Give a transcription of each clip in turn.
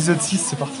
Épisode 6, c'est parti.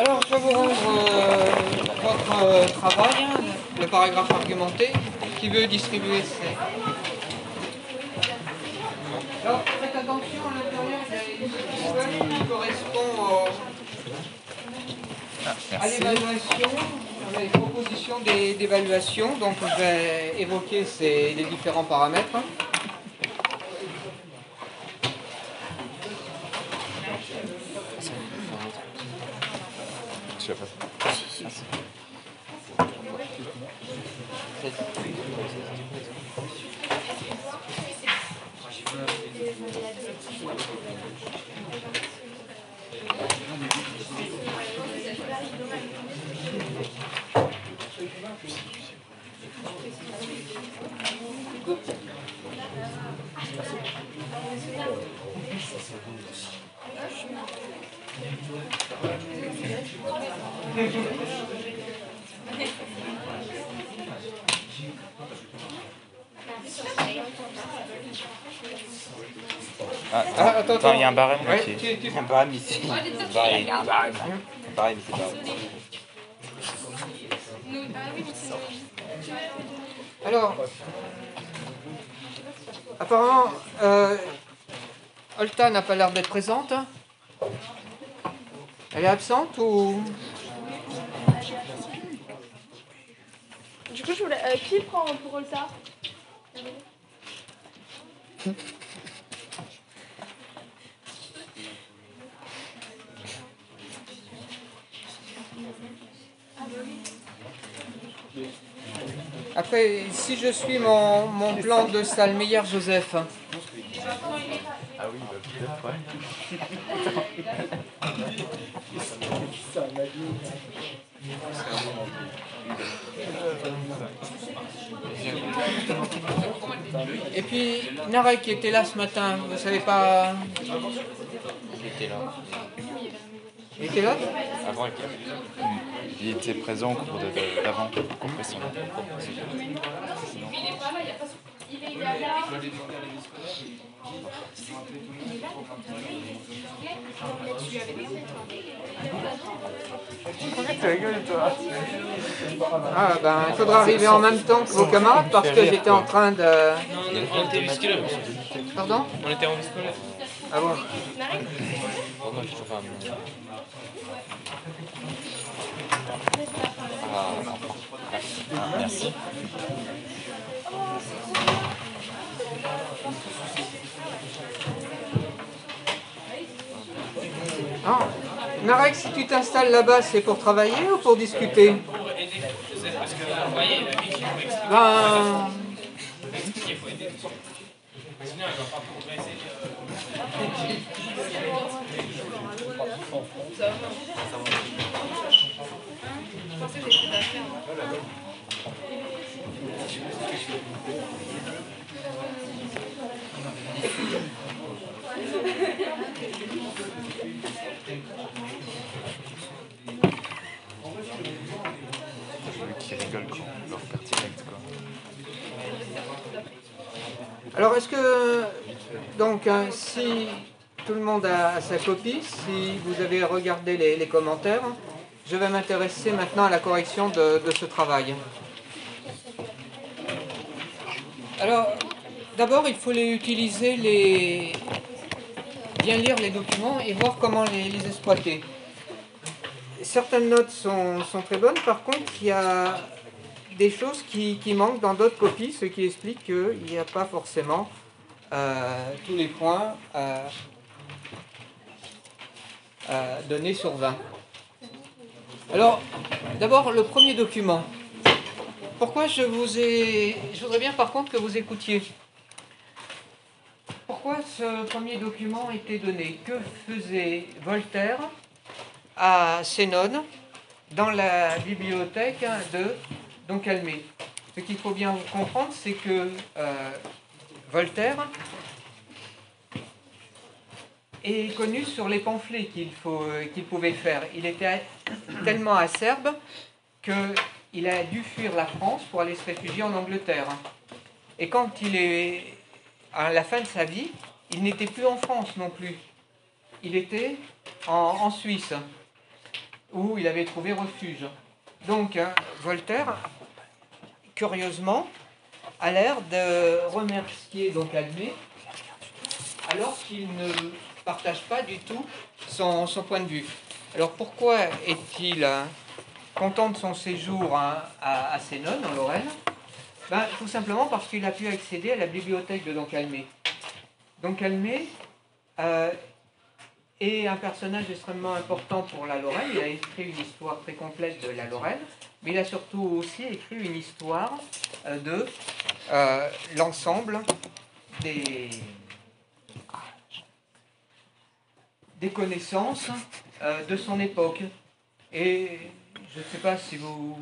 Alors, je vais vous rendre euh, votre euh, travail, hein, le paragraphe argumenté, qui veut distribuer ces... Alors, faites attention à l'intérieur, il y a une feuille qui correspond au- à l'évaluation, à les propositions d'évaluation. Donc, je vais évoquer ces, les différents paramètres. Ah, Ah, attends, attends, il y a un barème Ouais, tu- Il y a un barème ici. Un barème. Il y a un barème. Un barème ici, barème. Alors, apparemment, euh, Olta n'a pas l'air d'être présente. Elle est absente ou... qui prend pour Olta Après, si je suis mon, mon plan de salle meilleur Joseph, et puis Narek qui était là ce matin, vous savez pas... Il était là. Il était là Avant, il était là. Il était présent au cours de d'avant. Compression. Ah ben, il faudra arriver en même temps que vos camarades parce que j'étais en train de... On était musculaire. Pardon? On était en vie scolaire. Ah bon Ah, merci. Ah, Narek, si tu t'installes là-bas, c'est pour travailler ou pour discuter Pour aider Joseph, parce que vous voyez, la vie qui faut expliquer. Ben, expliquer, il faut aider. Sinon, elle va pas progresser. J'ai vu alors est-ce que, donc, hein, si tout le monde a sa copie, si vous avez regardé les, les commentaires, je vais m'intéresser maintenant à la correction de, de ce travail. Alors, d'abord, il faut les utiliser les, bien lire les documents et voir comment les, les exploiter. Certaines notes sont, sont, très bonnes, par contre, il y a des choses qui, qui manquent dans d'autres copies, ce qui explique qu'il n'y a pas forcément euh, tous les points euh, euh, donnés sur 20. Alors, d'abord, le premier document. Pourquoi je vous ai... Je voudrais bien par contre que vous écoutiez. Pourquoi ce premier document était donné? Que faisait Voltaire à Sénone dans la bibliothèque de Don Calmé Ce qu'il faut bien comprendre, c'est que euh, Voltaire est connu sur les pamphlets qu'il qu pouvait faire. Il était tellement acerbe qu'il a dû fuir la France pour aller se réfugier en Angleterre. Et quand il est à la fin de sa vie, il n'était plus en France non plus. Il était en, Suisse, où il avait trouvé refuge. Donc, hein, Voltaire, curieusement, a l'air de remercier donc Almé, alors qu'il ne partage pas du tout son, son point de vue. Alors pourquoi est-il hein, content de son séjour hein, à, à Sénone, en Lorraine? Ben, Tout simplement parce qu'il a pu accéder à la bibliothèque de Don Calmé. Don Calmé euh, est un personnage extrêmement important pour la Lorraine. Il a écrit une histoire très complète de la Lorraine, mais il a surtout aussi écrit une histoire euh, de euh, l'ensemble des, connaissances de son époque. Et je ne sais pas si vous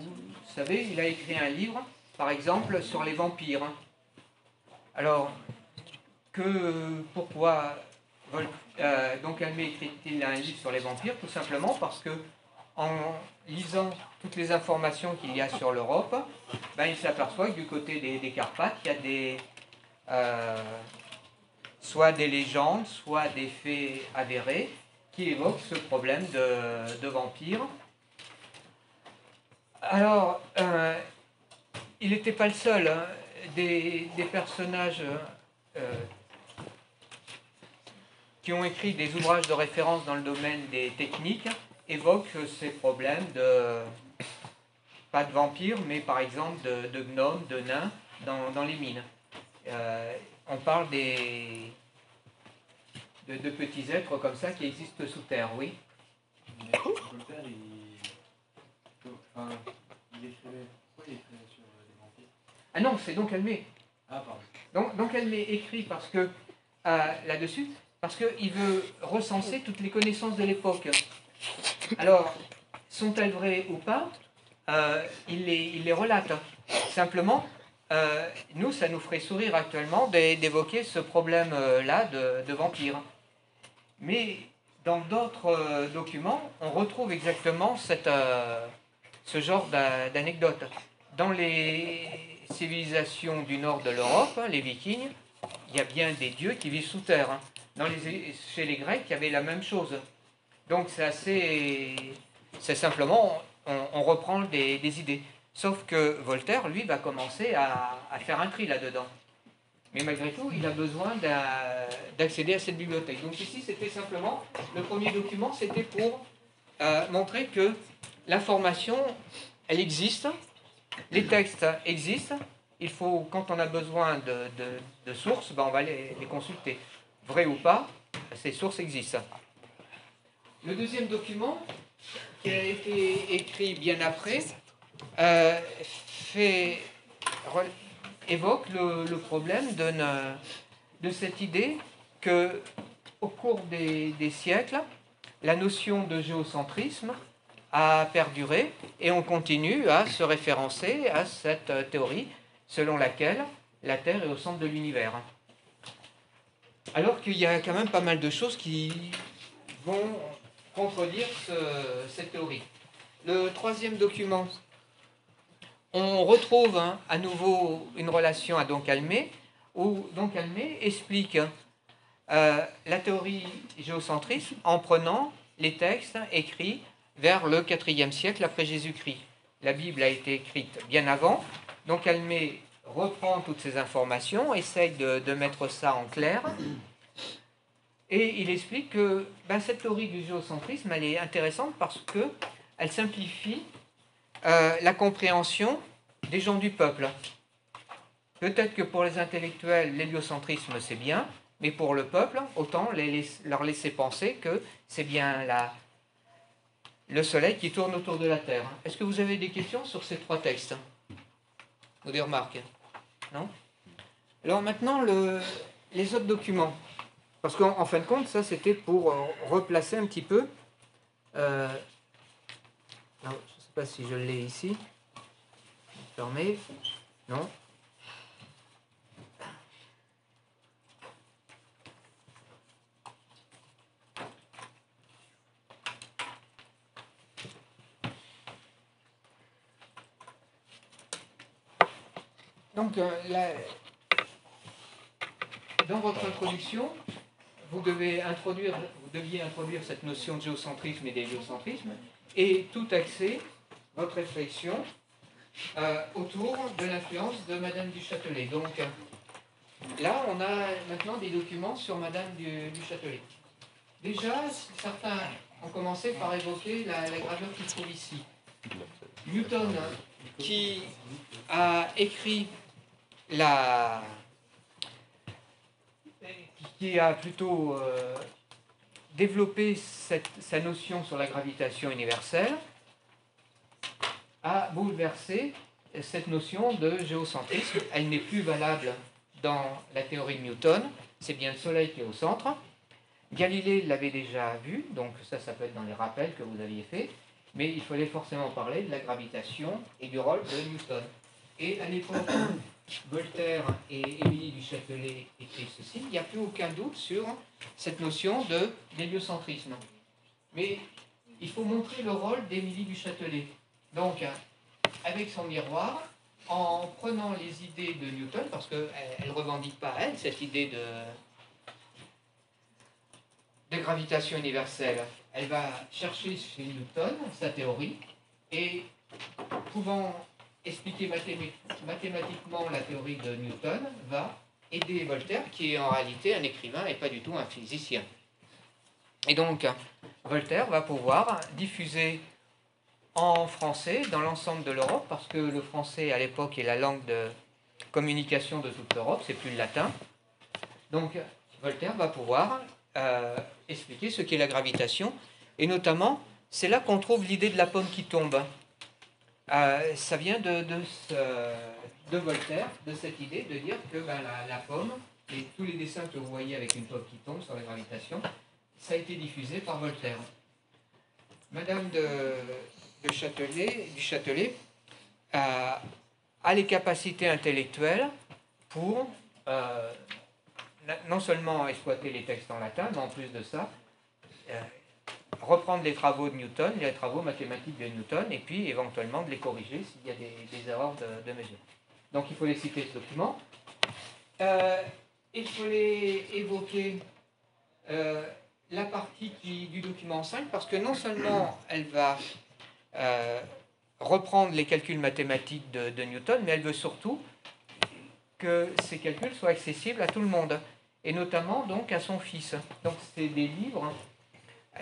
savez, il a écrit un livre, par exemple, sur les vampires. Alors, que, pourquoi euh, donc Almé écrit-il un livre sur les vampires Tout simplement parce que en lisant toutes les informations qu'il y a sur l'Europe, ben, il s'aperçoit que du côté des, des, Carpates, il y a des, euh, soit des légendes, soit des faits avérés qui évoquent ce problème de, de vampires. Alors, euh, il n'était pas le seul. Hein, des, personnages euh, qui ont écrit des ouvrages de référence dans le domaine des techniques évoquent ces problèmes de, pas de vampires, mais par exemple de, gnomes, de nains dans, les mines. Euh, on parle des, de, petits êtres comme ça qui existent sous terre, oui. Ah non, c'est donc Calmé. Ah, pardon. Calmé écrit parce que, euh, là-dessus, parce qu'il veut recenser toutes les connaissances de l'époque. Alors, sont-elles vraies ou pas? Euh, il, les, il, les, relate. Simplement, euh, nous, ça nous ferait sourire actuellement d'évoquer ce problème-là de, de vampires. Mais dans d'autres documents, on retrouve exactement cette, euh, ce genre d'anecdote. Dans les civilisations du nord de l'Europe, les vikings, il y a bien des dieux qui vivent sous terre. Hein. Chez les Grecs, il y avait la même chose. Donc c'est assez... C'est simplement, on, reprend des, idées. Sauf que Voltaire, lui, va commencer à, à faire un tri là-dedans. Mais malgré tout, il a besoin d'accéder à cette bibliothèque. Donc ici, c'était simplement, le premier document, c'était pour euh, montrer que l'information, elle existe, les textes existent, il faut, quand on a besoin de, de, sources, ben on va les, les consulter. Vrai ou pas, ces sources existent. Le deuxième document, qui a été écrit bien après, euh, fait, évoque le, le problème de, de, cette idée que, au cours des, des, siècles, la notion de géocentrisme a perduré et on continue à se référencer à cette théorie selon laquelle la Terre est au centre de l'univers. Alors qu'il y a quand même pas mal de choses qui vont contredire ce, cette théorie. Le troisième document, on retrouve hein, à nouveau une relation à Don Calmé, où Don Calmé explique euh, la théorie géocentriste en prenant les textes écrits vers le IVe siècle après Jésus-Christ. La Bible a été écrite bien avant, donc Calmé reprend toutes ces informations, essaye de, de mettre ça en clair, Et il explique que ben, cette théorie du géocentrisme, elle est intéressante parce que elle simplifie euh, la compréhension des gens du peuple. Peut-être que pour les intellectuels, l'héliocentrisme c'est bien, mais pour le peuple, autant leur laisser penser que c'est bien la, le soleil qui tourne autour de la Terre. Est-ce que vous avez des questions sur ces trois textes Ou des remarques Non? Alors maintenant, le- les autres documents. Parce qu'en en fin de compte, ça c'était pour euh, replacer un petit peu. euh, je ne sais pas si je l'ai ici. Fermé. Non? Donc, euh, dans votre introduction, vous devez introduire, vous deviez introduire cette notion de géocentrisme et d'héliocentrisme et tout axer votre réflexion euh, autour de l'influence de Madame du Châtelet. Donc, euh, là, on a maintenant des documents sur Madame du, Châtelet. Déjà, certains ont commencé par évoquer la, la gravure qu'il trouve ici. Newton, qui a écrit la qui a plutôt euh, développé cette- sa notion sur la gravitation universelle, a bouleversé cette notion de géocentrisme. Elle n'est plus valable dans la théorie de Newton, c'est bien le Soleil qui est au centre. Galilée l'avait déjà vu, donc ça, ça peut être dans les rappels que vous aviez fait, mais il fallait forcément parler de la gravitation et du rôle de Newton. Et à l'époque où Voltaire et Émilie du Châtelet étaient ceci, il n'y a plus aucun doute sur cette notion de d'héliocentrisme. Mais il faut montrer le rôle d'Émilie du Châtelet. Donc, avec son miroir, en prenant les idées de Newton, parce qu'elle ne revendique pas, elle, cette idée de gravitation universelle, elle va chercher chez Newton sa théorie, et pouvant expliquer mathématiquement la théorie de Newton, va aider Voltaire, qui est en réalité un écrivain et pas du tout un physicien. Et donc, Voltaire va pouvoir diffuser en français dans l'ensemble de l'Europe, parce que le français à l'époque est la langue de communication de toute l'Europe, c'est plus le latin. Donc, Voltaire va pouvoir euh, expliquer ce qu'est la gravitation, et notamment, c'est là qu'on trouve l'idée de la pomme qui tombe. Euh, ça vient de, Voltaire, de cette idée de dire que ben, la, pomme, et tous les dessins que vous voyez avec une pomme qui tombe sur la gravitation, ça a été diffusé par Voltaire. Madame de, de du Châtelet a, a les capacités intellectuelles pour euh, non seulement exploiter les textes en latin, mais en plus de ça, euh, reprendre les travaux de Newton, les travaux mathématiques de Newton, et puis éventuellement de les corriger s'il y a des, erreurs de, mesure. Donc il faut les citer ce document. Euh, il faut les évoquer euh, la partie qui- du document 5, parce que non seulement elle va euh, reprendre les calculs mathématiques de, Newton, mais elle veut surtout que ces calculs soient accessibles à tout le monde, et notamment donc à son fils. Donc c'est des livres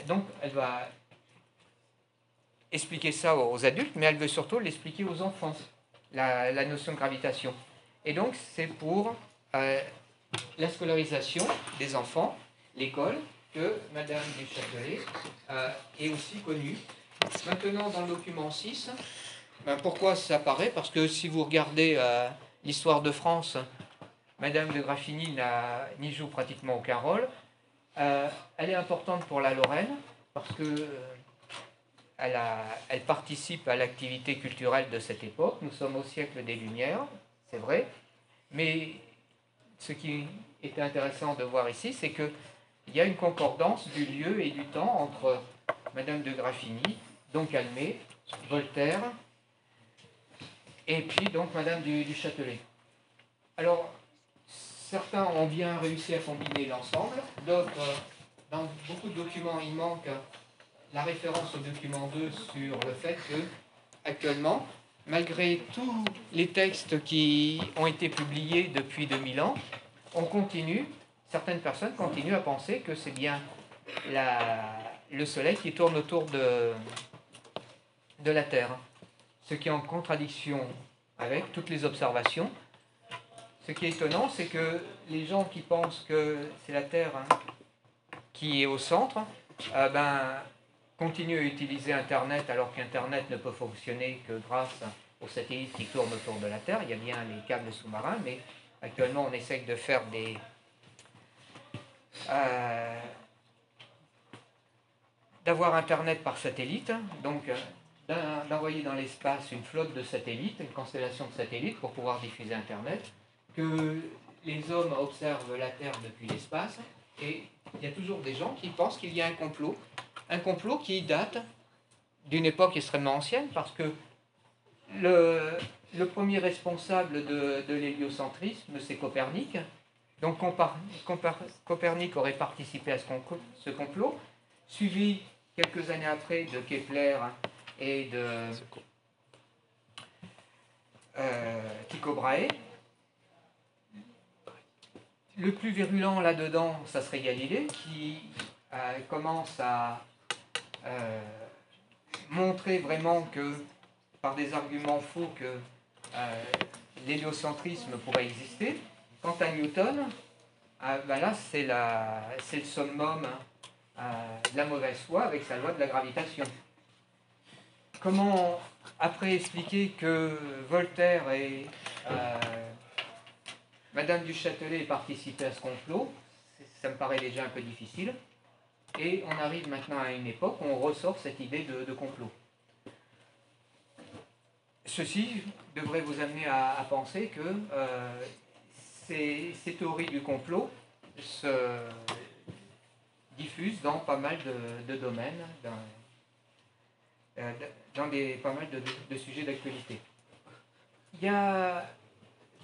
donc, elle va expliquer ça aux adultes, mais elle veut surtout l'expliquer aux enfants, la, notion de gravitation. Et donc, c'est pour euh, la scolarisation des enfants, l'école, que Madame Deschâtelet euh, est aussi connue. Maintenant, dans le document 6, ben, pourquoi ça apparaît Parce que si vous regardez euh, l'histoire de France, Madame de Graffigny n'y joue pratiquement aucun rôle. Euh, elle est importante pour la Lorraine parce que euh, elle, participe à l'activité culturelle de cette époque. Nous sommes au siècle des Lumières, c'est vrai. Mais ce qui était intéressant de voir ici, c'est qu'il y a une concordance du lieu et du temps entre Madame de Graffigny, donc Calmet, Voltaire, et puis donc Madame du, du Châtelet. Alors, certains ont bien réussi à combiner l'ensemble, d'autres, euh, dans beaucoup de documents, il manque la référence au document 2 sur le fait que, actuellement, malgré tous les textes qui ont été publiés depuis 2000 ans, on continue certaines personnes continuent à penser que c'est bien la- le Soleil qui tourne autour de, de la Terre, ce qui est en contradiction avec toutes les observations. Ce qui est étonnant, c'est que les gens qui pensent que c'est la Terre hein, qui est au centre, euh, ben, continuent à utiliser Internet alors qu'Internet ne peut fonctionner que grâce aux satellites qui tournent autour de la Terre. Il y a bien les câbles sous-marins, mais actuellement on essaye de faire des... euh, d'avoir Internet par satellite, donc euh, d'en- d'envoyer dans l'espace une flotte de satellites, une constellation de satellites pour pouvoir diffuser Internet, que les hommes observent la Terre depuis l'espace, et il y a toujours des gens qui pensent qu'il y a un complot, un complot qui date d'une époque extrêmement ancienne, parce que le, le premier responsable de, de l'héliocentrisme, c'est Copernic. Donc Copernic aurait participé à ce complot, suivi quelques années après de Kepler et de euh, Tycho Brahe. Le plus virulent là-dedans, ça serait Galilée, qui euh, commence à euh, montrer vraiment que, par des arguments faux, que euh, l'héliocentrisme pourrait exister. Quant à Newton, ben là, c'est le summum de la mauvaise foi avec sa loi de la gravitation. Comment après expliquer que Voltaire euh, Madame du Châtelet participé à ce complot Ça me paraît déjà un peu difficile. Et on arrive maintenant à une époque où on ressort cette idée de, complot. Ceci devrait vous amener à, penser que euh, ces, théories du complot se diffusent dans pas mal de, domaines, dans, euh, dans des, pas mal de, de sujets d'actualité. Il y a,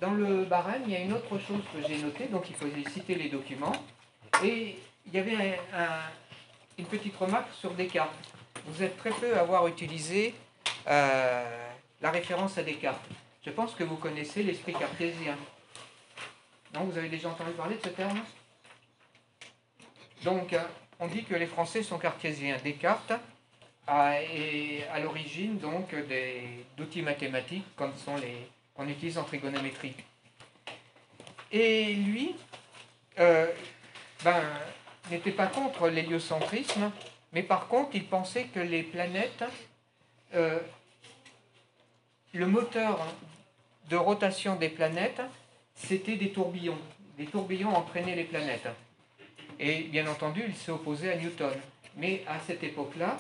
dans le barème, il y a une autre chose que j'ai notée, donc il faut citer les documents. Et il y avait un- un- une petite remarque sur Descartes. Vous êtes très peu à avoir utilisé euh, la référence à Descartes. Je pense que vous connaissez l'esprit cartésien. Non, vous avez déjà entendu parler de ce terme? Donc, euh, on dit que les Français sont cartésiens. Descartes est à l'origine donc d'outils mathématiques comme sont les en trigonométrie. Et lui, euh, ben, n'était pas contre l'héliocentrisme, mais par contre, il pensait que les planètes, euh, le moteur de rotation des planètes, c'était des tourbillons. Des tourbillons entraînaient les planètes. Et bien entendu, il s'est opposé à Newton. Mais à cette époque-là,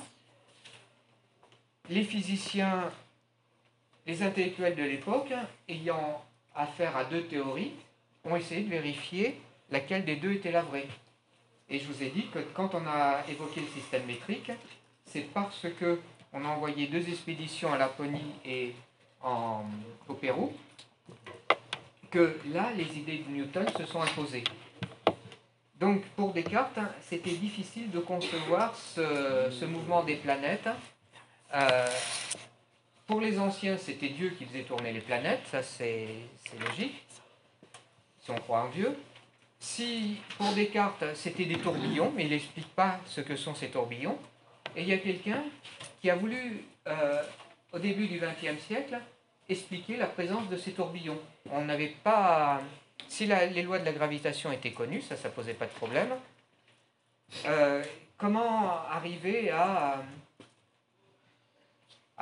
les physiciens, les intellectuels de l'époque, ayant affaire à deux théories, ont essayé de vérifier laquelle des deux était la vraie. Et je vous ai dit que quand on a évoqué le système métrique, c'est parce que on a envoyé deux expéditions à Laponie et au Pérou que là, les idées de Newton se sont imposées. Donc pour Descartes, c'était difficile de concevoir ce, ce mouvement des planètes. Euh, pour les anciens, c'était Dieu qui faisait tourner les planètes, ça c'est logique, si on croit en Dieu. Si pour Descartes c'était des tourbillons, mais il n'explique pas ce que sont ces tourbillons, et il y a quelqu'un qui a voulu, euh, au début du XXe siècle, expliquer la présence de ces tourbillons. On n'avait pas. Si les lois de la gravitation étaient connues, ça, ça posait pas de problème. Euh, comment arriver à,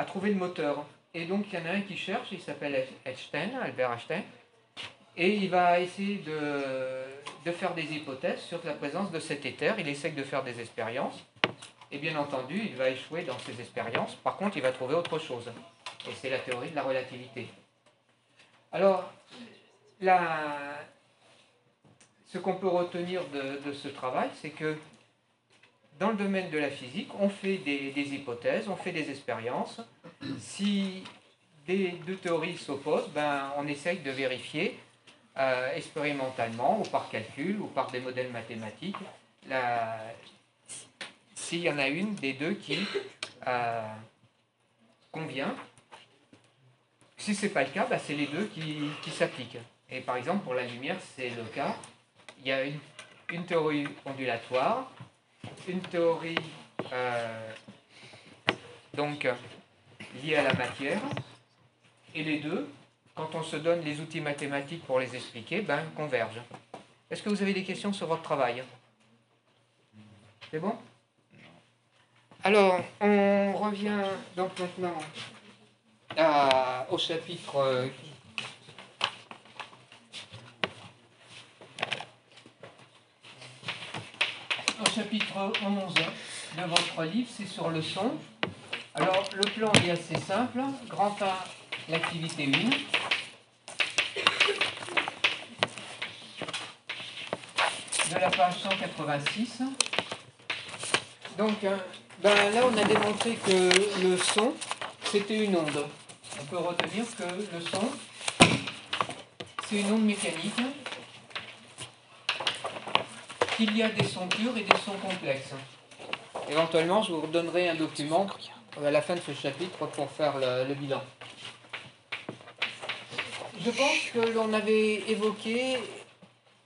à trouver le moteur Et donc, il y en a un qui cherche, il s'appelle Einstein, Albert Einstein, et il va essayer de, de faire des hypothèses sur la présence de cet éther. Il essaye de faire des expériences. Et bien entendu, il va échouer dans ses expériences. Par contre, il va trouver autre chose. Et c'est la théorie de la relativité. Alors, la- ce qu'on peut retenir de, de ce travail, c'est que dans le domaine de la physique, on fait des, hypothèses, on fait des expériences. Si des deux théories s'opposent, ben, on essaye de vérifier euh, expérimentalement, ou par calcul, ou par des modèles mathématiques, s'il y en a une des deux qui euh, convient. Si ce n'est pas le cas, bah, c'est les deux qui, qui s'appliquent. Et par exemple, pour la lumière, c'est le cas. Il y a une théorie ondulatoire, une théorie euh, donc liée à la matière, et les deux, quand on se donne les outils mathématiques pour les expliquer, ben, convergent. Est-ce que vous avez des questions sur votre travail? C'est bon? Alors, on revient donc maintenant à- au chapitre euh, au chapitre 11 de votre livre, c'est sur le son. Alors, le plan est assez simple. Grand A, l'activité 1. De la page 186. Donc, euh, ben, là, on a démontré que le son, c'était une onde. On peut retenir que le son, c'est une onde mécanique qu'il y a des sons purs et des sons complexes. Éventuellement, je vous redonnerai un document à la fin de ce chapitre pour faire le, le bilan. Je pense que l'on avait évoqué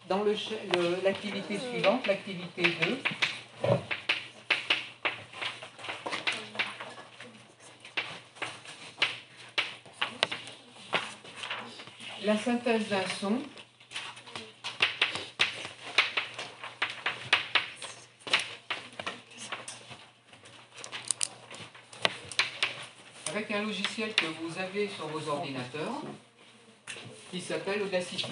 dans l'activité suivante, l'activité 2, la synthèse d'un son avec un logiciel que vous avez sur vos ordinateurs qui s'appelle Audacity.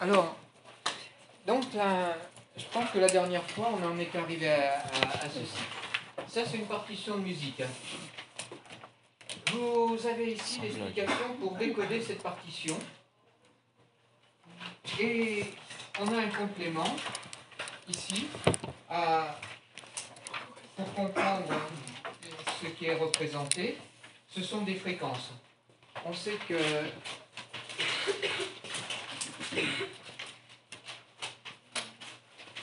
Alors, donc là, je pense que la dernière fois, on en est arrivé à, à- à ceci. Ça, c'est une partition de musique. Vous avez ici l'explication pour décoder cette partition. Et on a un complément ici à- pour comprendre ce qui est représenté. Ce sont des fréquences. On sait que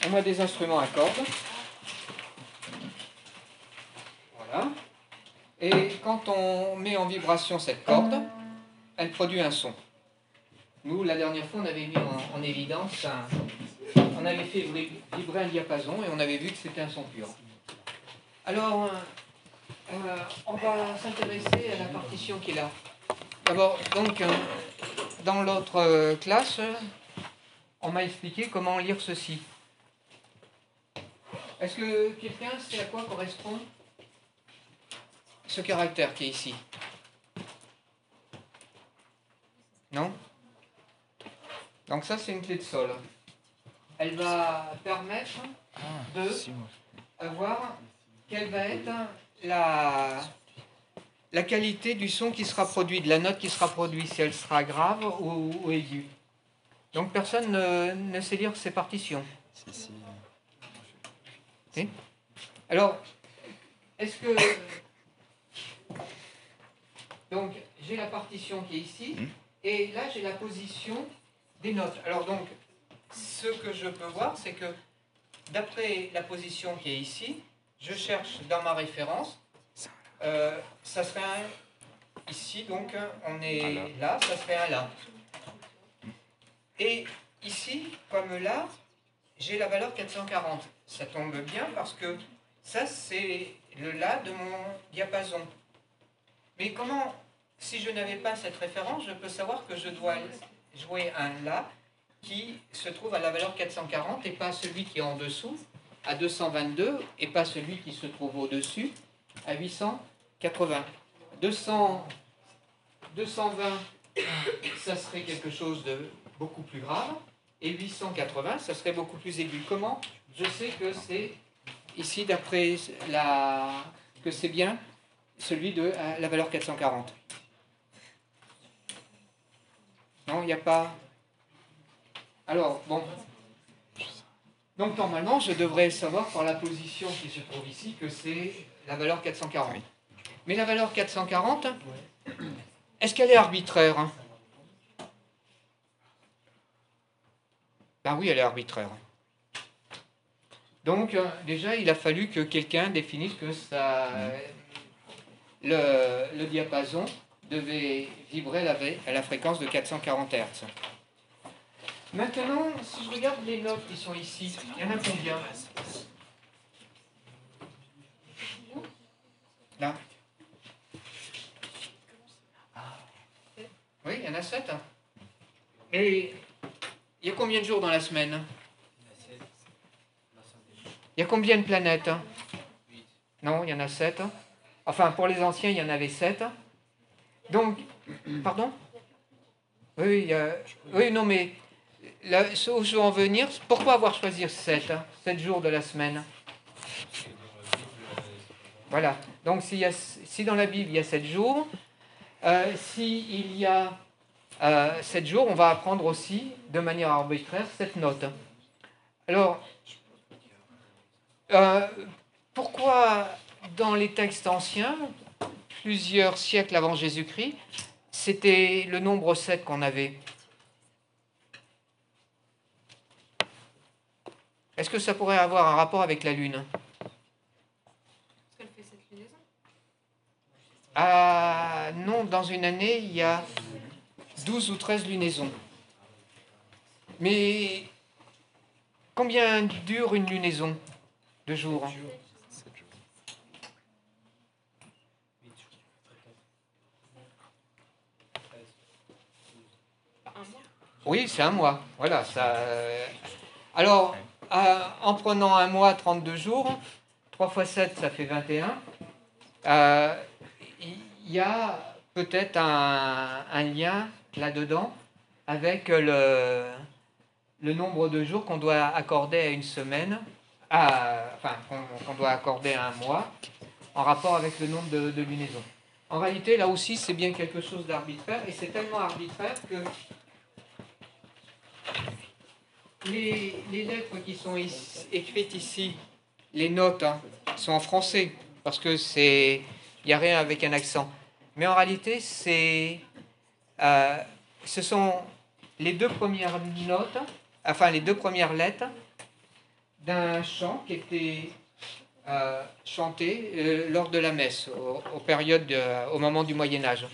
On a des instruments à cordes. Voilà. Et quand on met en vibration cette corde, elle produit un son. Nous, la dernière fois, on avait mis en, en évidence un. On avait fait vibrer vibrer un diapason et on avait vu que c'était un son pur. Alors, euh, euh, on va s'intéresser à la partition qui est là. D'abord, donc, euh, dans l'autre euh, classe, on m'a expliqué comment lire ceci. Est-ce que quelqu'un sait à quoi correspond ce caractère qui est ici? Non? Donc ça c'est une clé de sol. Elle va permettre de Si, moi. voir quelle va être la, la qualité du son qui sera produit, de la note qui sera produite, si elle sera grave ou, ou aiguë. Donc personne ne, ne sait lire ces partitions. Si, si. Alors, est-ce que. Donc, j'ai la partition qui est ici, Mhm. et là, j'ai la position des notes. Alors, donc, ce que je peux voir, c'est que d'après la position qui est ici, je cherche dans ma référence, euh, ça serait un. Ici, donc, on est là, ça serait un là. Et ici, comme là, j'ai la valeur 440. Ça tombe bien parce que ça, c'est le La de mon diapason. Mais comment, si je n'avais pas cette référence, je peux savoir que je dois jouer un La qui se trouve à la valeur 440 et pas celui qui est en dessous, à 222, et pas celui qui se trouve au-dessus, à 880. 200, 220, ça serait quelque chose de beaucoup plus grave, et 880, ça serait beaucoup plus aigu. Comment je sais que c'est ici, d'après la. que c'est bien celui de euh, la valeur 440 Non, il n'y a pas. Alors, bon. Donc, normalement, je devrais savoir par la position qui se trouve ici que c'est la valeur 440. Mais la valeur 440, est-ce qu'elle est arbitraire hein? Ben oui, elle est arbitraire. Donc, euh, déjà, il a fallu que quelqu'un définisse que ça, le, le diapason devait vibrer à la fréquence de 440 Hz. Maintenant, si je regarde les notes qui sont ici, il y en a combien Là Oui, il y en a 7. Et il y a combien de jours dans la semaine Il y a combien de planètes Non, il y en a 7. Enfin, pour les anciens, il y en avait 7. Donc, pardon? Oui, oui, il y a- oui, non, mais là, où je veux en venir, pourquoi avoir choisi 7, 7 jours de la semaine? Voilà. Donc, si dans la Bible il y a 7 jours, euh, s'il y a 7 jours, on va apprendre aussi, de manière arbitraire, cette note. Alors, euh, pourquoi dans les textes anciens, plusieurs siècles avant Jésus-Christ, c'était le nombre 7 qu'on avait? Est-ce que ça pourrait avoir un rapport avec la Lune Parce qu'elle fait cette lunaison. Ah non, dans une année, il y a 12 ou 13 lunaisons. Mais combien dure une lunaison de jours Un mois. Oui, c'est un mois. Voilà, ça. euh, Alors, en prenant un mois, 32 jours, 3 fois 7, ça fait 21. Euh, Il y a peut-être un, lien là-dedans avec le, nombre de jours qu'on doit accorder à une semaine, enfin, qu'on doit accorder à un mois, en rapport avec le nombre de lunaisons. En réalité, là aussi, c'est bien quelque chose d'arbitraire, et c'est tellement arbitraire que les, lettres qui sont écrites ici, les notes, hein, sont en français, parce que c'est. Il n'y a rien avec un accent. Mais en réalité, c'est. euh, ce sont les deux premières notes, enfin les deux premières lettres d'un chant qui était euh, chanté euh, lors de la messe, au, aux périodes de- au moment du Moyen Âge.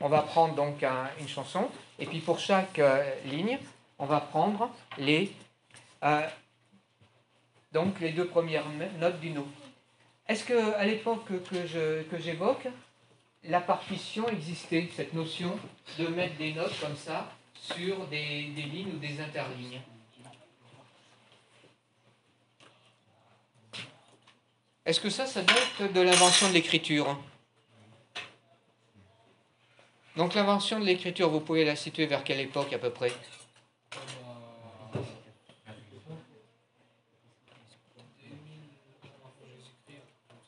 On va prendre donc un- une chanson, et puis pour chaque euh, ligne, on va prendre les, euh, donc les deux premières notes du no. Est-ce que à l'époque que j'évoque, la partition existait, cette notion de mettre des notes comme ça sur des, des lignes ou des interlignes? Est-ce que ça, ça date de l'invention de l'écriture? Donc l'invention de l'écriture, vous pouvez la situer vers quelle époque à peu près?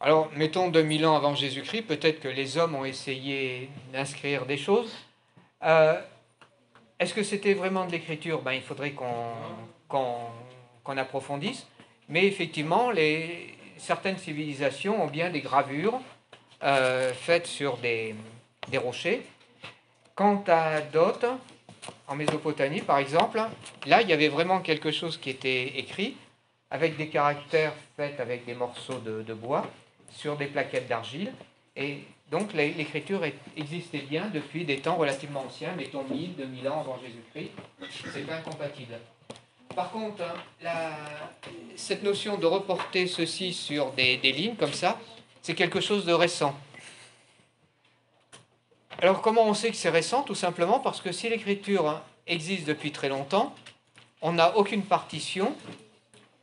Alors, mettons 2000 ans avant Jésus-Christ, peut-être que les hommes ont essayé d'inscrire des choses. Euh, Est-ce que c'était vraiment de l'écriture? Ben, Il faudrait qu'on approfondisse. Mais effectivement, certaines civilisations ont bien des gravures euh, faites sur des rochers. Quant à d'autres, en Mésopotamie par exemple, là il y avait vraiment quelque chose qui était écrit avec des caractères faits avec des morceaux de, bois sur des plaquettes d'argile. Et donc l'é- l'écriture existait bien depuis des temps relativement anciens, mettons 1000, 2000 ans avant Jésus-Christ. C'est incompatible. Par contre, hein, cette notion de reporter ceci sur des lignes comme ça, c'est quelque chose de récent. Alors comment on sait que c'est récent Tout simplement parce que si l'écriture hein, existe depuis très longtemps, on n'a aucune partition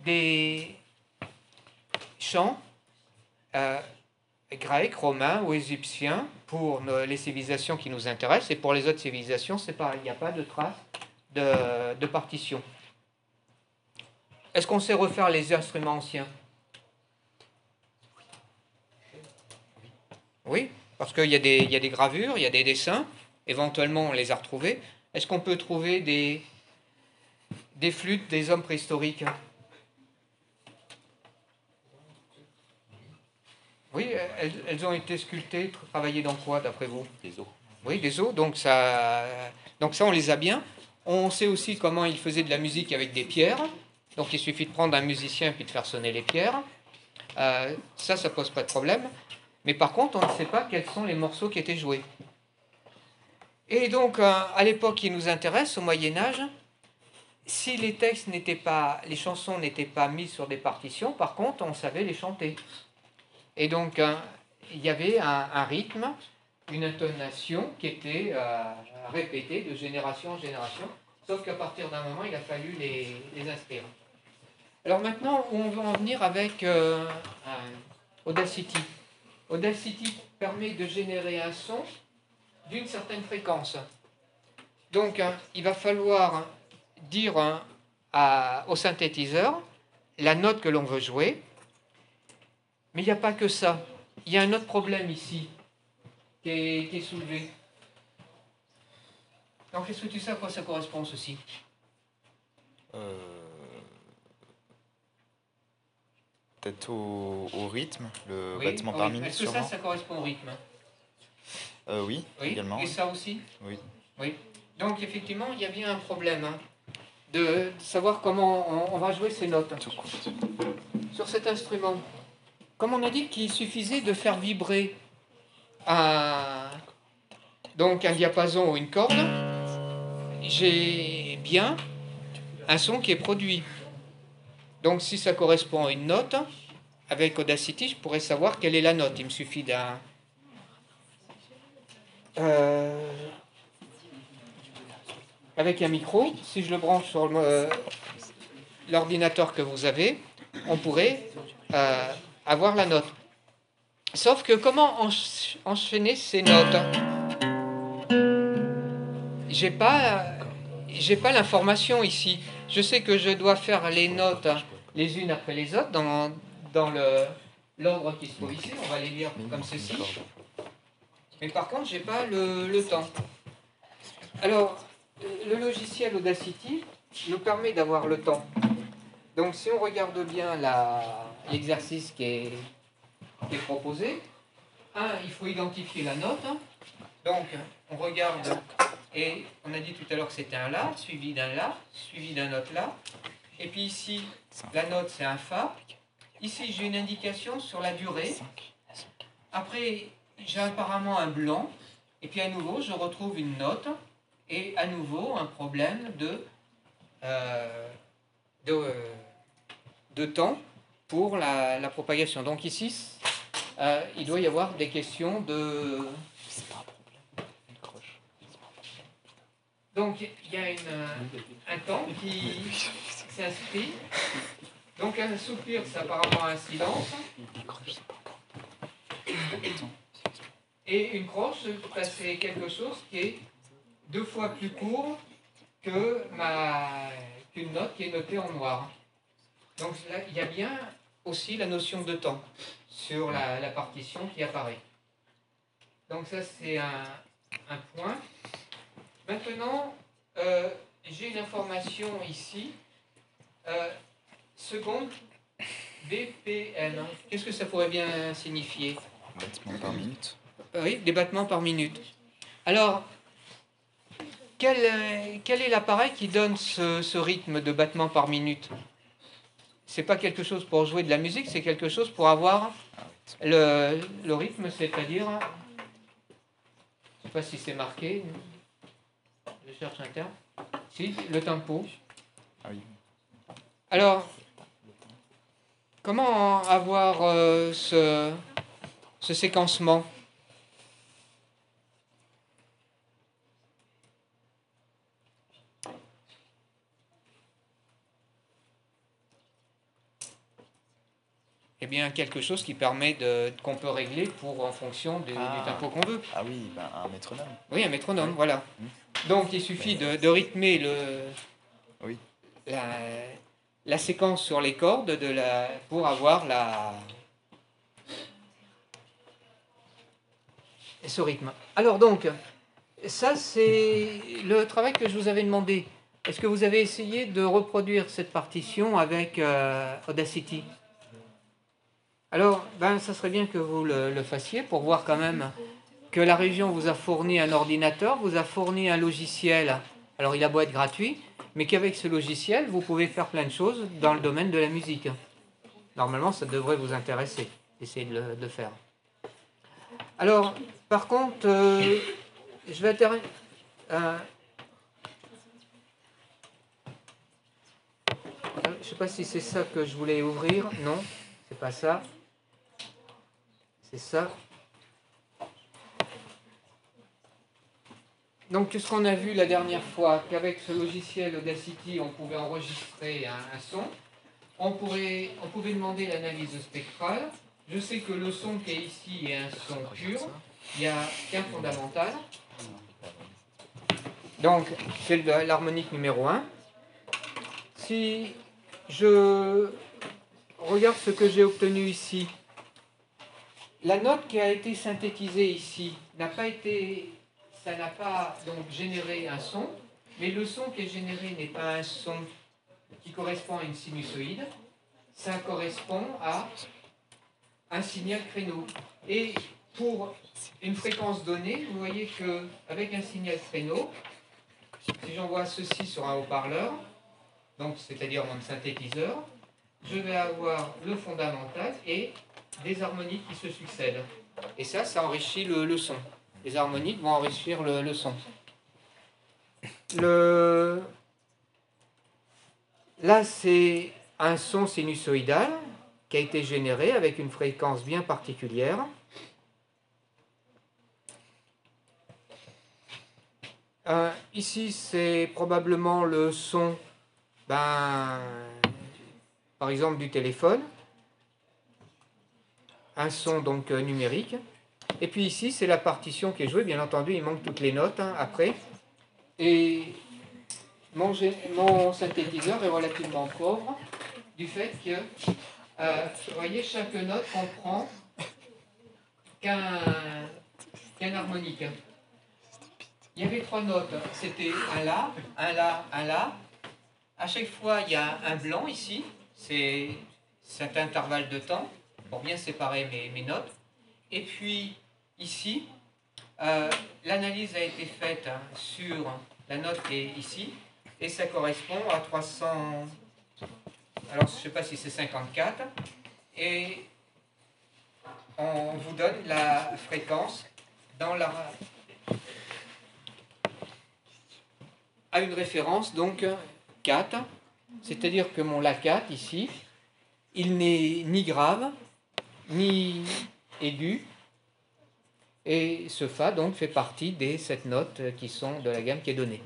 des chants euh, grecs, romains ou égyptiens pour les civilisations qui nous intéressent, et pour les autres civilisations, il n'y a pas de trace de, de partition. Est-ce qu'on sait refaire les instruments anciens? Oui, parce qu'il y, des- y a des gravures, il y a des dessins, éventuellement on les a retrouvés. Est-ce qu'on peut trouver des, des flûtes des hommes préhistoriques? Oui, elles, elles ont été sculptées, travaillées dans quoi d'après vous? Les os. Oui, des os, donc ça, donc ça on les a bien. On sait aussi comment ils faisaient de la musique avec des pierres. Donc il suffit de prendre un musicien puis de faire sonner les pierres. Euh, ça, ça pose pas de problème. Mais par contre, on ne sait pas quels sont les morceaux qui étaient joués. Et donc, euh, à l'époque qui nous intéresse, au Moyen Âge, si les textes n'étaient pas, les chansons n'étaient pas mises sur des partitions, par contre, on savait les chanter. Et donc, euh, il y avait un, rythme, une intonation qui était euh, répétée de génération en génération, sauf qu'à partir d'un moment, il a fallu les, les inscrire. Alors maintenant, on va en venir avec euh, Audacity. Audacity permet de générer un son d'une certaine fréquence. Donc, hein, il va falloir dire hein, au synthétiseur la note que l'on veut jouer. Mais il n'y a pas que ça. Il y a un autre problème ici qui est, qui est soulevé. Donc, est-ce que tu sais à quoi ça correspond ceci? Euh, Peut-être au, au rythme, le Oui, battement oui. par minute Est-ce que ça, ça correspond au rythme Euh, oui, Oui. également. Et ça aussi Oui. Oui. Donc, effectivement, il y a bien un problème hein, de savoir comment on- on va jouer ces notes. Tout sur cet instrument. Comme on a dit qu'il suffisait de faire vibrer un, donc un diapason ou une corde, j'ai bien un son qui est produit. Donc si ça correspond à une note, avec Audacity, je pourrais savoir quelle est la note. Il me suffit d'un... Euh, avec un micro, si je le branche sur euh, l'ordinateur que vous avez, on pourrait euh, avoir la note. Sauf que comment ench- enchaîner ces notes? J'ai pas, pas l'information ici. Je sais que je dois faire les notes les unes après les autres dans, dans l'ordre qui se trouve ici. On va les lire comme ceci. Mais par contre, j'ai pas le, le temps. Alors, le logiciel Audacity nous permet d'avoir le temps. Donc si on regarde bien l'exercice qui est, qui est proposé, un, il faut identifier la note. Donc on regarde et on a dit tout à l'heure que c'était un La, suivi d'un La, suivi d'un autre La. Et puis ici, la note c'est un Fa. Ici j'ai une indication sur la durée. Après j'ai apparemment un blanc. Et puis à nouveau je retrouve une note. Et à nouveau un problème de... euh, de, euh, de temps pour la, la propagation. Donc ici, euh, il doit y avoir des questions de... C'est pas un problème. Une croche. Donc il y a une, un temps qui s'inscrit. Donc un soupir, c'est apparemment un silence. Et une croche, c'est quelque chose qui est deux fois plus court ma qu'une note qui est notée en noir. Donc là, il y a bien aussi la notion de temps sur la, partition qui apparaît. Donc ça, c'est un, un point. Maintenant, euh, j'ai une information ici. Euh, seconde BPM. Qu'est-ce que ça pourrait bien signifier Battement par minute. oui, des battements par minute. Alors, quel, euh, quel est l'appareil qui donne ce, ce rythme de battements par minute? C'est pas quelque chose pour jouer de la musique, c'est quelque chose pour avoir le, le rythme, c'est-à-dire, je sais pas si c'est marqué, je cherche un terme, si, le tempo. Ah oui. Alors, comment avoir euh, ce, ce séquencement? Eh bien, quelque chose qui permet de qu'on peut régler pour en fonction du, du Ah. tempo qu'on veut. Ah oui, ben, un métronome. Oui, un métronome, voilà. Donc il suffit de, de rythmer le, Oui. la, la séquence sur les cordes de la, pour avoir la, ce rythme. Alors donc, ça c'est le travail que je vous avais demandé. est-ce que vous avez essayé de reproduire cette partition avec euh, Audacity? Alors, ben, ça serait bien que vous le, le fassiez pour voir quand même que la région vous a fourni un ordinateur, vous a fourni un logiciel. Alors, il a beau être gratuit, mais qu'avec ce logiciel, vous pouvez faire plein de choses dans le domaine de la musique. Normalement, ça devrait vous intéresser, d'essayer de le, faire. Alors, par contre, euh, je vais intéresser. euh, je ne sais pas si c'est ça que je voulais ouvrir. Non, c'est pas ça. C'est ça. Donc, ce qu'on a vu la dernière fois, qu'avec ce logiciel Audacity, on pouvait enregistrer un, son. On, on pouvait demander l'analyse spectrale. Je sais que le son qui est ici est un son pur. Il n'y a qu'un fondamental. Donc, c'est l'harmonique numéro 1. Si je regarde ce que j'ai obtenu ici, la note qui a été synthétisée ici n'a pas été, ça n'a pas donc généré un son, mais le son qui est généré n'est pas un son qui correspond à une sinusoïde, ça correspond à un signal créneau. Et pour une fréquence donnée, vous voyez que avec un signal créneau, si j'envoie ceci sur un haut-parleur, donc c'est-à-dire mon synthétiseur, je vais avoir le fondamental et des harmoniques qui se succèdent. Et ça, ça enrichit le son. Les harmoniques vont enrichir le, son. Là, c'est un son sinusoïdal qui a été généré avec une fréquence bien particulière. Euh, ici, c'est probablement le son, ben, par exemple, du téléphone. Un son donc euh, numérique. Et puis ici, c'est la partition qui est jouée. Bien entendu, il manque toutes les notes hein, après. Et mon, mon synthétiseur est relativement pauvre du fait que, euh, vous voyez, chaque note comprend qu'un qu'un harmonique. Il y avait trois notes. C'était un La, un La, un La. À chaque fois, il y a un blanc ici. C'est cet intervalle de temps pour bien séparer mes, mes notes. Et puis, ici, euh, l'analyse a été faite sur la note qui est ici. Et ça correspond à 300. Alors, je ne sais pas si c'est 54. Et on vous donne la fréquence dans la à une référence donc 4, c'est-à-dire que mon La 4 ici, il n'est ni grave, ni aigu, et ce Fa donc fait partie des sept notes qui sont de la gamme qui est donnée.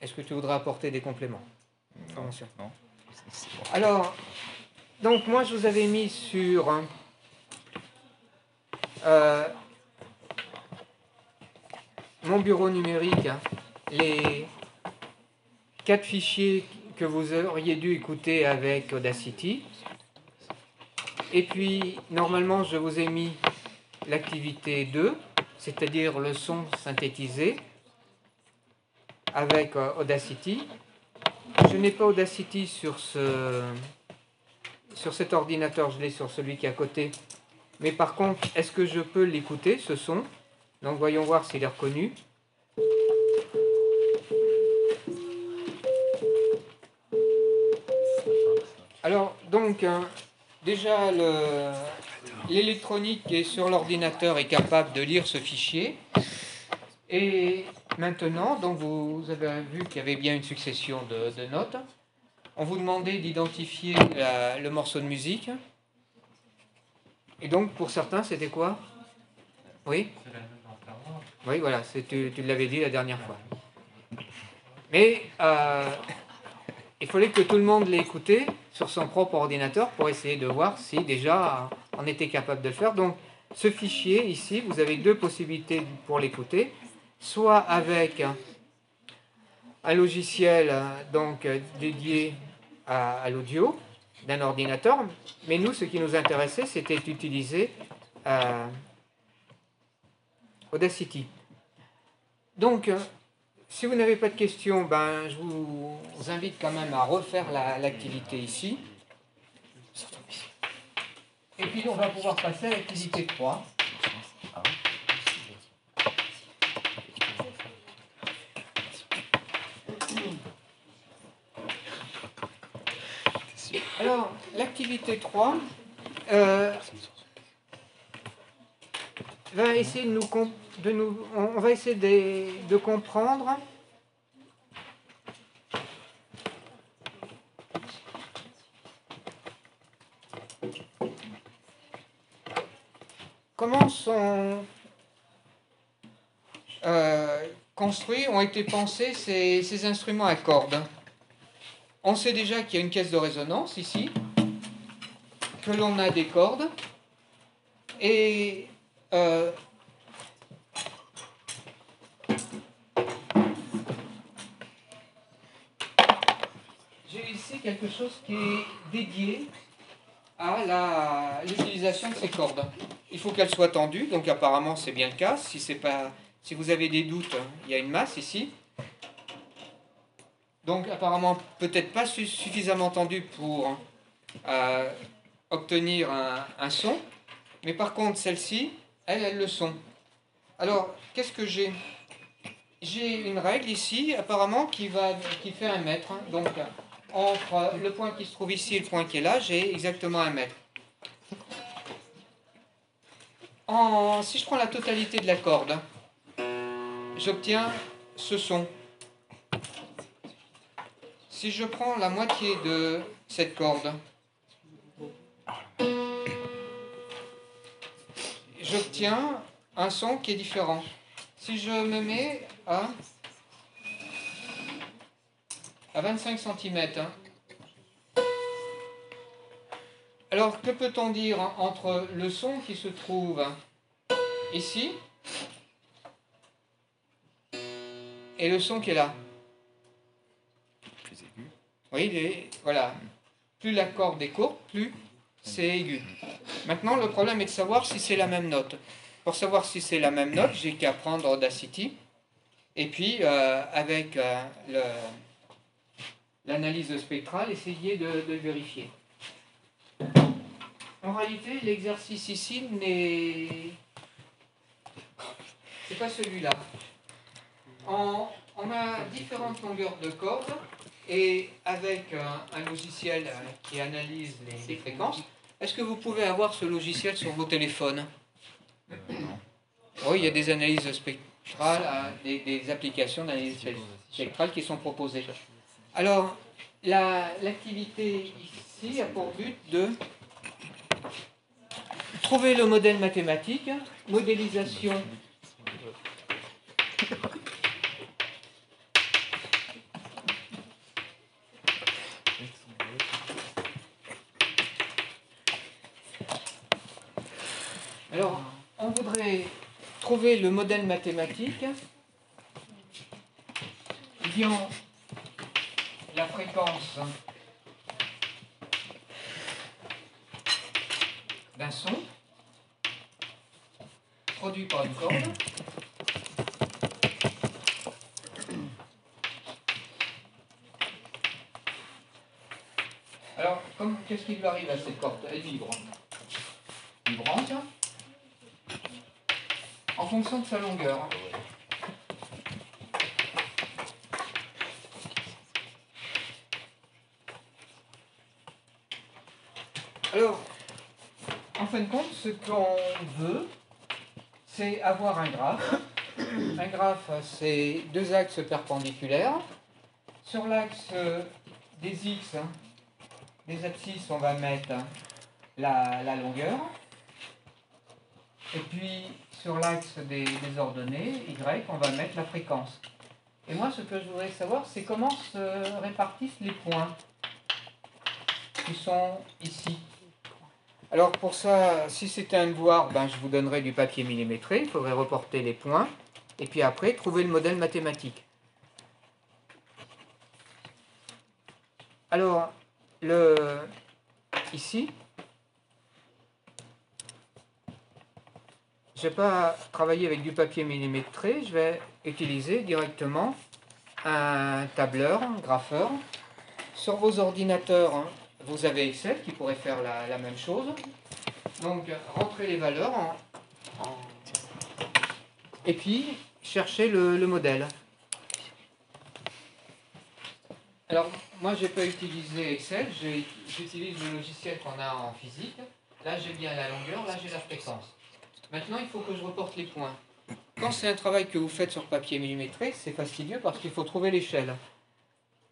Est-ce que tu voudrais apporter des compléments? Informations non. alors, donc moi je vous avais mis sur euh, mon bureau numérique hein, les quatre fichiers que vous auriez dû écouter avec Audacity. Et puis, normalement, je vous ai mis l'activité 2, c'est-à-dire le son synthétisé avec euh, Audacity. Je n'ai pas Audacity sur, ce, sur cet ordinateur, je l'ai sur celui qui est à côté. Mais par contre, est-ce que je peux l'écouter, ce son? Donc voyons voir s'il est reconnu. Alors, donc, hein, déjà, le- l'électronique qui est sur l'ordinateur est capable de lire ce fichier. Et maintenant, donc vous avez vu qu'il y avait bien une succession de, notes. On vous demandait d'identifier le morceau de musique. Et donc, pour certains, c'était quoi? Oui? Oui, voilà, tu l'avais dit la dernière fois. Mais euh, il fallait que tout le monde l'ait écouté sur son propre ordinateur pour essayer de voir si déjà on était capable de le faire. Donc, ce fichier ici, vous avez deux possibilités pour l'écouter. Soit avec un logiciel donc dédié à, l'audio d'un ordinateur, mais nous, ce qui nous intéressait, c'était d'utiliser euh, Audacity. Donc, si vous n'avez pas de questions, ben, je vous invite quand même à refaire la- l'activité ici. Et puis on va pouvoir passer à l'activité 3. Alors, l'activité 3 euh, on va essayer de, de comprendre comment sont euh, construits, ont été pensés ces, ces instruments à cordes? On sait déjà qu'il y a une caisse de résonance ici, que l'on a des cordes, et euh, j'ai ici quelque chose qui est dédié à l'utilisation de ces cordes. Il faut qu'elles soient tendues, donc apparemment c'est bien le cas. Si, pas, si vous avez des doutes, il y a une masse ici. Donc apparemment peut-être pas su- suffisamment tendu pour euh, obtenir un, son, mais par contre celles-ci, elles, elles le sont. Alors qu'est-ce que j'ai? J'ai une règle ici apparemment qui, va, qui fait un mètre. hein. Donc entre le point qui se trouve ici et le point qui est là, j'ai exactement un mètre. Si je prends la totalité de la corde, j'obtiens ce son. Si je prends la moitié de cette corde, j'obtiens un son qui est différent. Si je me mets à, à 25 cm, alors que peut-on dire entre le son qui se trouve ici et le son qui est là? Plus aigu. Oui, voilà. Plus la corde est courte, plus c'est aigu. Maintenant, le problème est de savoir si c'est la même note. Pour savoir si c'est la même note, j'ai qu'à prendre Audacity. Et puis, euh, avec euh, l'analyse spectrale, essayer de, de vérifier. En réalité, l'exercice ici n'est. C'est pas celui-là. On, on a différentes longueurs de cordes et avec un, un logiciel euh, qui analyse les, les fréquences. Est-ce que vous pouvez avoir ce logiciel sur vos téléphones? Oui, il y a des analyses spectrales, euh, des, des applications d'analyse spectrale qui sont proposées. Alors, la- l'activité ici a pour but de trouver le modèle mathématique, modélisation Alors, on voudrait trouver le modèle mathématique. Liant la fréquence d'un son produit par une corde. Alors, qu'est-ce qui lui arrive à cette corde? Elle vibre. Vibrante en fonction de sa longueur. Alors, en fin de compte, ce qu'on veut, c'est avoir un graphe. Un graphe, c'est deux axes perpendiculaires. Sur l'axe des x, hein, des abscisses, on va mettre la, la longueur. Et puis, sur l'axe des, ordonnées, y, on va mettre la fréquence. Et moi, ce que je voudrais savoir, c'est comment se répartissent les points qui sont ici. Alors pour ça, si c'était un devoir, ben, je vous donnerai du papier millimétré, il faudrait reporter les points, et puis après, trouver le modèle mathématique. Alors, le, ici, je ne vais pas travailler avec du papier millimétré, je vais utiliser directement un tableur, un grapheur. Sur vos ordinateurs, hein, vous avez Excel qui pourrait faire la, même chose. Donc, rentrez les valeurs en- et puis cherchez le, le modèle. Alors, moi, j'ai pas utilisé Excel, j'utilise le logiciel qu'on a en physique. Là, j'ai bien la longueur, là, j'ai la fréquence. Maintenant, il faut que je reporte les points. Quand c'est un travail que vous faites sur papier millimétré, c'est fastidieux parce qu'il faut trouver l'échelle.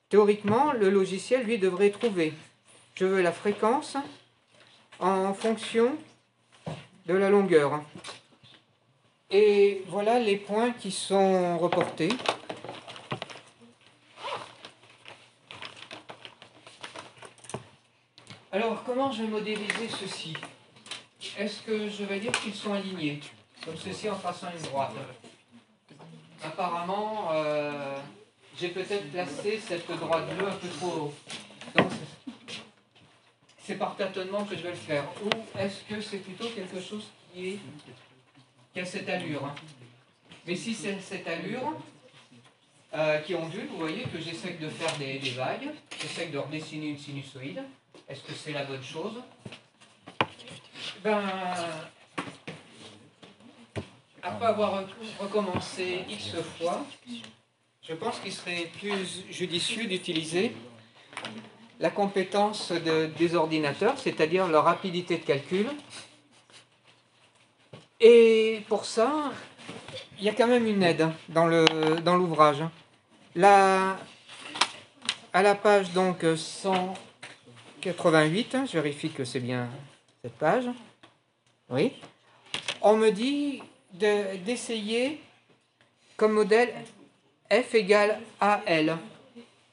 Théoriquement, le logiciel, lui, devrait trouver. Je veux la fréquence en fonction de la longueur. Et voilà les points qui sont reportés. Alors, comment je vais modéliser ceci? Est-ce que je vais dire qu'ils sont alignés, comme ceci en traçant une droite Apparemment, euh, j'ai peut-être placé cette droite bleue un peu trop haut. C'est par tâtonnement que je vais le faire. Ou est-ce que c'est plutôt quelque chose qui, est, qui a cette allure hein? Mais si c'est cette allure euh, qui ondule, vous voyez que j'essaie de faire des, des vagues, j'essaie de redessiner une sinusoïde. Est-ce que c'est la bonne chose? Ben, après avoir recommencé X fois, je pense qu'il serait plus judicieux d'utiliser la compétence de- des ordinateurs, c'est-à-dire leur rapidité de calcul. Et pour ça, il y a quand même une aide dans l'ouvrage. À la page donc 188, hein, je vérifie que c'est bien cette page. Oui. On me dit de- d'essayer comme modèle F égale AL,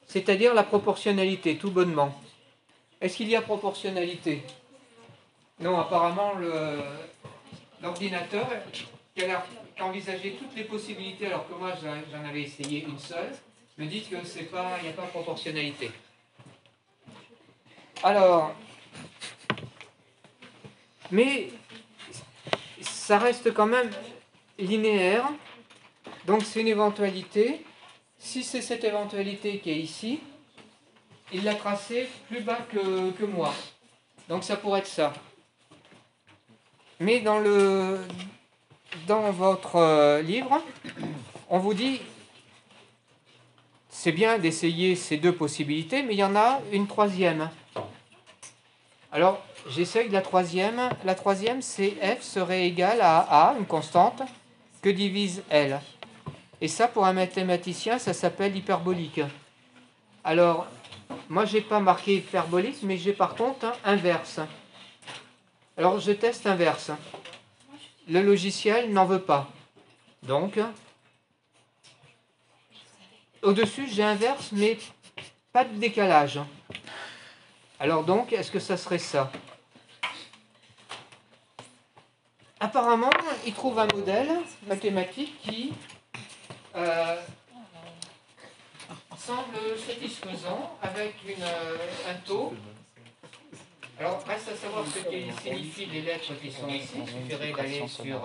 c'est-à-dire la proportionnalité, tout bonnement. Est-ce qu'il y a proportionnalité? Non, apparemment, l'ordinateur qui a l'air d'envisager toutes les possibilités, alors que moi j'en j'en avais essayé une seule, me dit que c'est pas, il n'y a pas proportionnalité. Alors, mais ça reste quand même linéaire, donc c'est une éventualité. Si c'est cette éventualité qui est ici, il l'a tracé plus bas que, que moi. Donc ça pourrait être ça. Mais dans, le, dans votre euh, livre, on vous dit, c'est bien d'essayer ces deux possibilités, mais il y en a une troisième. Alors, j'essaye la troisième. La troisième, c'est f serait égal à a, une constante, que divise L. Et ça, pour un mathématicien, ça s'appelle hyperbolique. Alors, moi, j'ai pas marqué hyperbolique, mais j'ai par contre inverse. Alors, je teste inverse. Le logiciel n'en veut pas. Donc, au-dessus, j'ai inverse, mais pas de décalage. Alors donc, est-ce que ça serait ça? Apparemment, il trouve un modèle mathématique qui euh, semble satisfaisant avec une, euh, un taux. Alors, reste à savoir ce que signifient les lettres qui sont ici. Il suffirait d'aller sur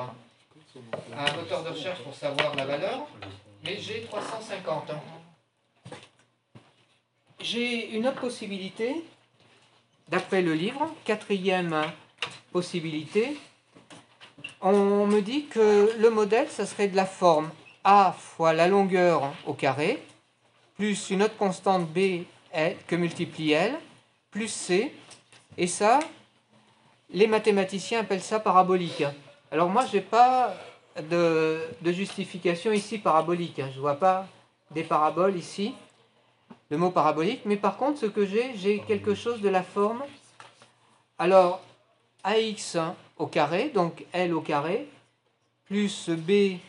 un moteur de recherche pour savoir la valeur. Mais j'ai 350. J'ai une autre possibilité, d'après le livre, quatrième possibilité. On me dit que le modèle, ça serait de la forme A fois la longueur au carré, plus une autre constante B L, que multiplie L, plus C. Et ça, les mathématiciens appellent ça parabolique. Alors moi, je n'ai pas de, de justification ici parabolique. Je ne vois pas des paraboles ici, le mot parabolique. Mais par contre, ce que j'ai, j'ai quelque chose de la forme. Alors, AX au carré, donc L au carré, plus BL,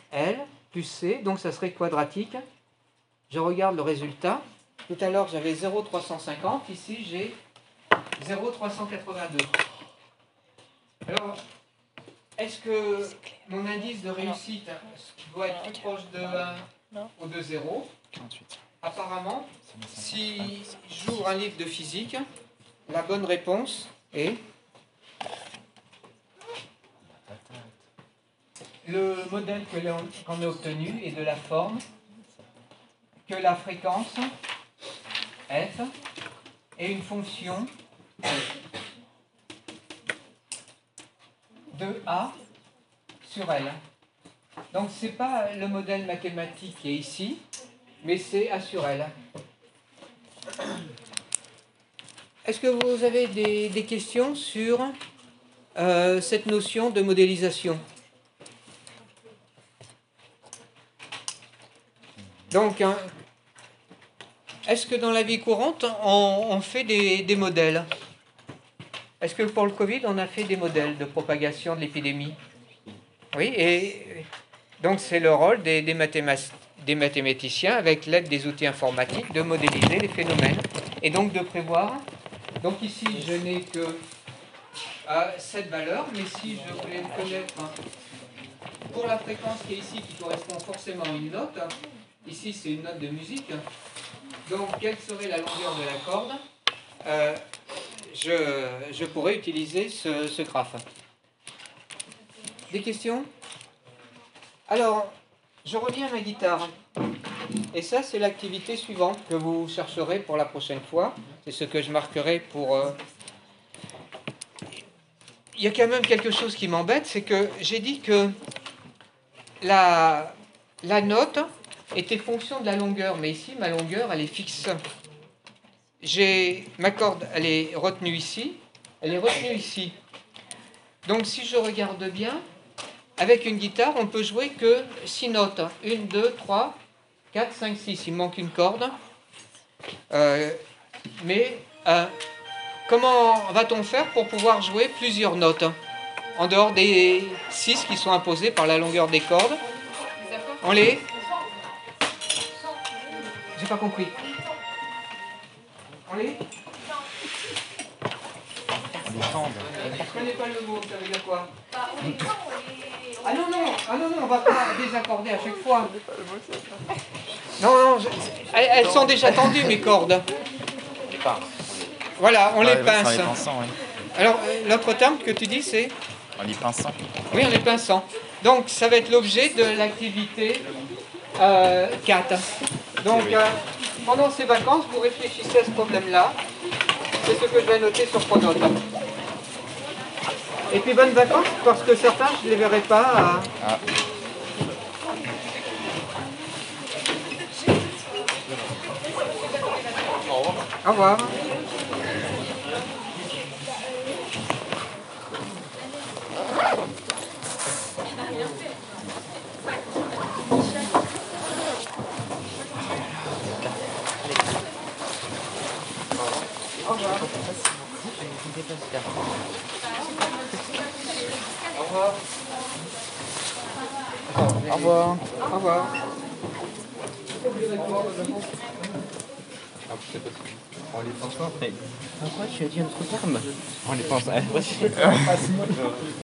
plus C, donc ça serait quadratique. Je regarde le résultat. Tout à l'heure, j'avais 0,350. Ici, j'ai 0,382. Alors, est-ce que mon indice de réussite doit être plus proche de 1 ou de 0 48. Apparemment, si j'ouvre un livre de physique, la bonne réponse est le modèle qu'on a obtenu est de la forme que la fréquence f est une fonction de a sur L. Donc ce n'est pas le modèle mathématique qui est ici, mais c'est a sur L. Est-ce que vous avez des, des questions sur euh, cette notion de modélisation? Donc, hein, est-ce que dans la vie courante, on, fait des, modèles? Est-ce que pour le Covid, on a fait des modèles de propagation de l'épidémie? Oui, et donc c'est le rôle des, des, mathéma- des mathématiciens, avec l'aide des outils informatiques, de modéliser les phénomènes et donc de prévoir. Donc ici, je n'ai que cette valeur, mais si je voulais connaître pour la fréquence qui est ici, qui correspond forcément à une note, ici c'est une note de musique, donc quelle serait la longueur de la corde Euh, je, je pourrais utiliser ce, ce graphe. Des questions? Alors, je reviens à ma guitare. Et ça, c'est l'activité suivante que vous chercherez pour la prochaine fois. C'est ce que je marquerai pour... euh, Il y a quand même quelque chose qui m'embête, c'est que j'ai dit que la, la note était fonction de la longueur, mais ici, ma longueur, elle est fixe. J'ai ma corde, elle est retenue ici, elle est retenue ici. Donc si je regarde bien, avec une guitare, on peut jouer que 6 notes. 1, 2, 3, 4, 5, 6. Il manque une corde. Euh, mais euh, comment va-t-on faire pour pouvoir jouer plusieurs notes en dehors des 6 qui sont imposées par la longueur des cordes? On les... J'ai pas compris. On les... Je connais pas le mot, ça veut dire quoi? Ah non, non, ah non, non, on va pas désaccorder à chaque fois. Non, non, je- elles, elles sont déjà tendues, mes cordes. Voilà, on les pince. En. Alors, euh, l'autre terme que tu dis, c'est? En les pinçant. Oui, on les pinçant. Donc, ça va être l'objet de l'activité euh, 4. Donc, euh, pendant ces vacances, vous réfléchissez à ce problème-là. C'est ce que je vais noter sur Pronote. Et puis, bonnes vacances, parce que certains, je ne les verrai pas. Ah. Au revoir. Au revoir. Au revoir. Au revoir. Au revoir. Pourquoi tu as dit un autre terme? On les pense.